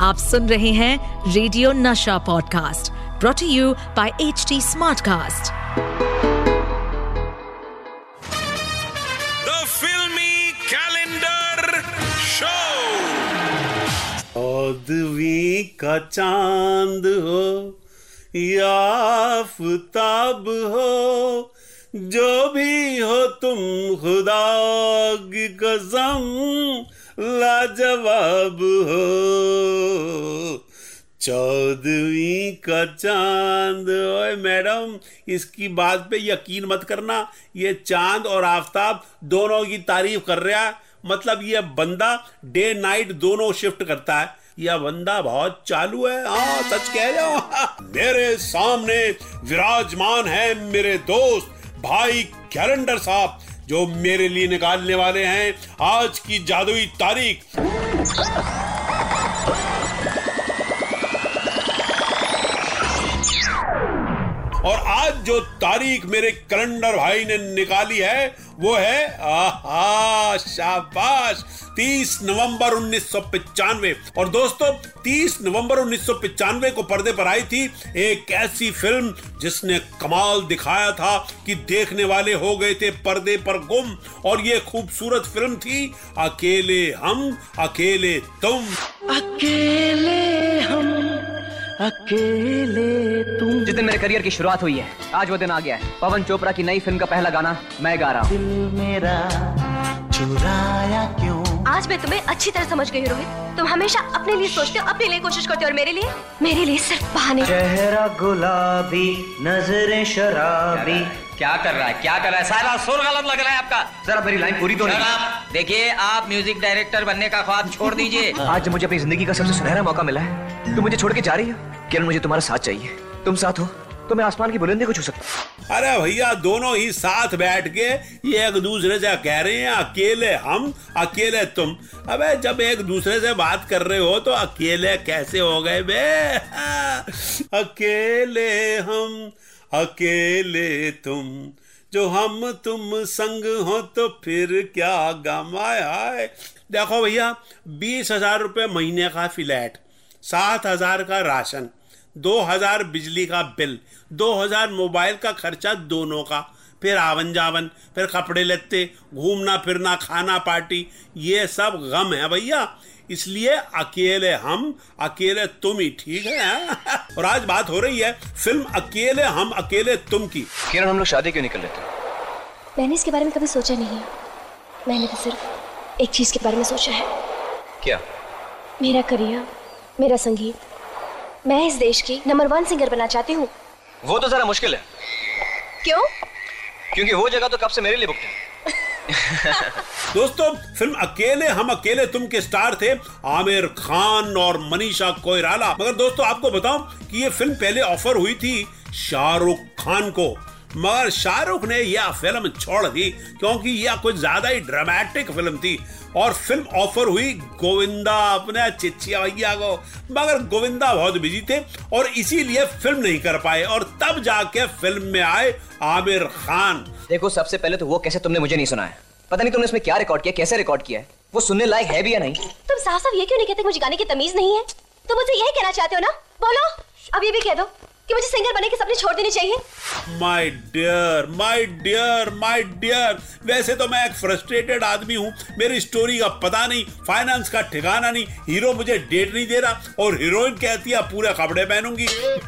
आप सुन रहे हैं radio Nasha podcast brought you by H T smartcast The filmi calendar show. चौदवी का चाँद हो या आफताब हो जो भी हो तुम खुदा की कसम लाजवाब हो। चौदवी का चाँद। ओए मैडम, इसकी बात पे यकीन मत करना। ये चाँद और आफताब दोनों की तारीफ़ कर रहा है। मतलब ये बंदा डे नाइट दोनों शिफ्ट करता है। यह बंदा बहुत चालू है। हाँ सच कह रहे हो। मेरे सामने विराजमान है मेरे दोस्त भाई कैलेंडर साहब। जो मेरे लिए निकालने वाले हैं आज की जादुई तारीख। और आज जो तारीख मेरे कैलेंडर भाई ने निकाली है, वो है शाबाश 30 नवंबर उन्नीस और दोस्तों 30 नवंबर उन्नीस को पर्दे पर आई थी एक ऐसी फ़िल्म जिसने कमाल दिखाया था कि देखने वाले हो गए थे पर्दे पर गुम। और ये खूबसूरत फ़िल्म थी, अकेले हम, अकेले तुम। अकेले हम, अकेले दिन मेरे करियर की शुरुआत हुई है। आज वो दिन आ गया है। पवन चोपड़ा की नई फ़िल्म का पहला गाना मैं गा रहा हूँ। मेरा चुराया क्यों? आज मैं तुम्हें अच्छी तरह समझ गई हूँ, रोहित। तुम हमेशा अपने लिए सोचते हो अपने लिए कोशिश करते हो और मेरे लिए? मेरे लिए सिर्फ़ बहाने। चेहरा गुलाबी नज़रें शराबी। क्या कर रहा है? क्या कर रहा है? सारा सुर गलत लग रहा है आपका। जरा मेरी लाइन पूरी तो नहीं। आप देखिए आप म्यूज़िक डायरेक्टर बनने का ख्वाब छोड़ दीजिए। आज मुझे अपनी ज़िंदगी का सबसे सुनहरा मौका मिला है। तुम मुझे छोड़ के जा रही हो? किरण मुझे तुम्हारा साथ चाहिए। तुम साथ हो। तो मैं आसमान की बुलंदी को छू सकता अरे भैया, दोनों ही साथ बैठ के ये एक दूसरे से कह रहे हैं, अकेले हम, अकेले तुम। अबे, जब एक दूसरे से बात कर रहे हो तो अकेले कैसे हो गए बे? अकेले हम, अकेले तुम। जो हम तुम संग हो तो फिर क्या गम आए देखो भैया, बीस हज़ार रुपये महीने का फ्लैट, सात हज़ार का राशन। दो हज़ार बिजली का बिल दो हज़ार मोबाइल का खर्चा दोनों का। फिर आवन जावन फिर कपड़े लेते घूमना फिरना खाना पार्टी ये सब गम है भैया। इसलिए अकेले हम अकेले तुम ही ठीक है हाँ? और आज बात हो रही है फ़िल्म अकेले हम अकेले तुम की। किरण हम लोग शादी क्यों नहीं कर लेते? मैंने इसके बारे में कभी सोचा नहीं। है मैंने तो सिर्फ़ एक चीज़ के बारे में सोचा है। क्या? मेरा करियर मेरा संगीत मैं इस देश की नंबर वन सिंगर बनना चाहती हूँ। वो तो जरा मुश्किल है। क्यों? क्योंकि वो जगह तो कब से मेरे लिए बुकते है। दोस्तों फ़िल्म अकेले हम अकेले तुम के स्टार थे आमिर खान और मनीषा कोयराला मगर दोस्तों आपको बताऊँ कि ये फ़िल्म पहले ऑफ़र हुई थी शाहरुख खान को। मगर शाहरुख ने यह फ़िल्म छोड़ दी क्योंकि यह कुछ ज़्यादा ही ड्रामेटिक फ़िल्म थी। और फ़िल्म ऑफ़र हुई गोविंदा अपने चिचिया भैया को। मगर गोविंदा बहुत बिज़ी थे और इसीलिए फ़िल्म नहीं कर पाए। और तब जाके फ़िल्म में आए आमिर खान। देखो सबसे पहले तो वो कैसे तुमने मुझे नहीं सुनाया? पता नहीं तुमने इसमें क्या रिकॉर्ड किया कैसे रिकॉर्ड किया है? वो सुनने लायक है भी या नहीं? तुम साफ़ साफ़ ये क्यों नहीं कहते मुझे गाने की तमीज नहीं है? तुम मुझे यही कहना चाहते हो ना? बोलो अब ये भी कह दो। कि मुझे सिंगर बनने के सपने छोड़ देने चाहिए? My dear my dear my dear वैसे तो मैं एक फ्रस्ट्रेटेड आदमी हूँ। मेरी स्टोरी का पता नहीं फाइनेंस का ठिकाना नहीं हीरो मुझे डेट नहीं दे रहा और हीरोइन कहती है पूरे कपड़े पहनूँगी।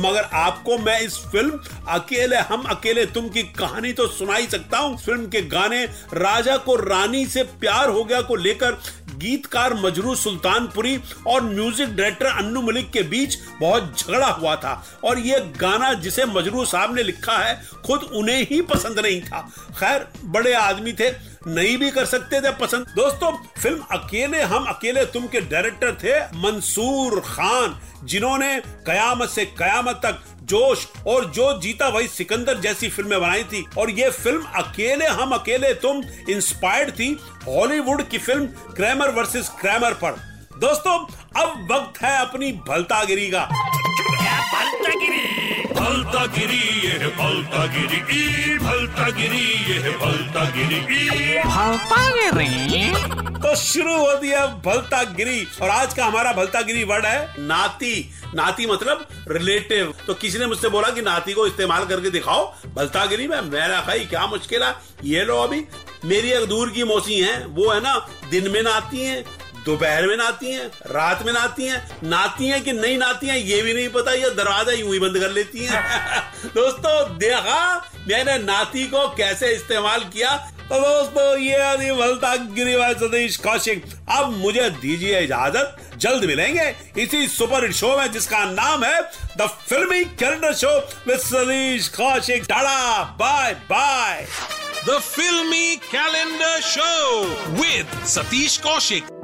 मगर आपको मैं इस फ़िल्म अकेले, हम अकेले, तुम की कहानी तो सुना ही सकता हूँ। फ़िल्म के गाने राजा को रानी से प्यार हो गया को लेकर गीतकार मजरू सुल्तानपुरी और म्यूज़िक डायरेक्टर अन्नू मलिक के बीच बहुत झगड़ा हुआ था। और ये गाना जिसे मजरू साहब ने लिखा है, खुद उन्हें ही पसंद नहीं था। खैर, बड़े आदमी थे, नहीं भी कर सकते थे पसंद। दोस्तों, फ़िल्म अकेले, हम अकेले तुम के डायरेक्टर थे मंसूर खान, जिन्होंने कयामत से कयामत तक जोश और जो जीता वही सिकंदर जैसी फ़िल्में बनाई थी। और ये फ़िल्म अकेले, हम अकेले, तुम इंस्पायर्ड थी हॉलीवुड की फ़िल्म क्रैमर वर्सेस क्रैमर पर। दोस्तों, अब वक्त है अपनी भलतागिरी का। भलता गिरी ये भलता गिरी ई भलता गिरी ये भलता गिरी ई। तो शुरू हो दिया भलता गिरी और आज का हमारा भलता गिरी वर्ड है नाती। नाती मतलब रिलेटिव। तो किसी ने मुझसे बोला कि नाती को इस्तेमाल करके दिखाओ। भलता गिरी में मेरा "ये क्या मुश्किल है? ये लो अभी। मेरी एक दूर की मौसी है वो है ना दिन में नाती हैं। दोपहर में नाती हैं, रात में नाती हैं नाती हैं कि नहीं नाती हैं, ये भी नहीं पता, ये दरवाज़ा यूँ ही बंद कर लेती हैं। दोस्तों, देखा, मैंने नाती को कैसे इस्तेमाल किया? तो दोस्तों, ये भलता गिरी भाई सतीश कौशिक, अब मुझे दीजिए इजाज़त। जल्द मिलेंगे इसी सुपर हिट शो में, जिसका नाम है the filmi calendar show with Satish Kaushik. Tata bye bye the filmi calendar show with Satish Kaushik.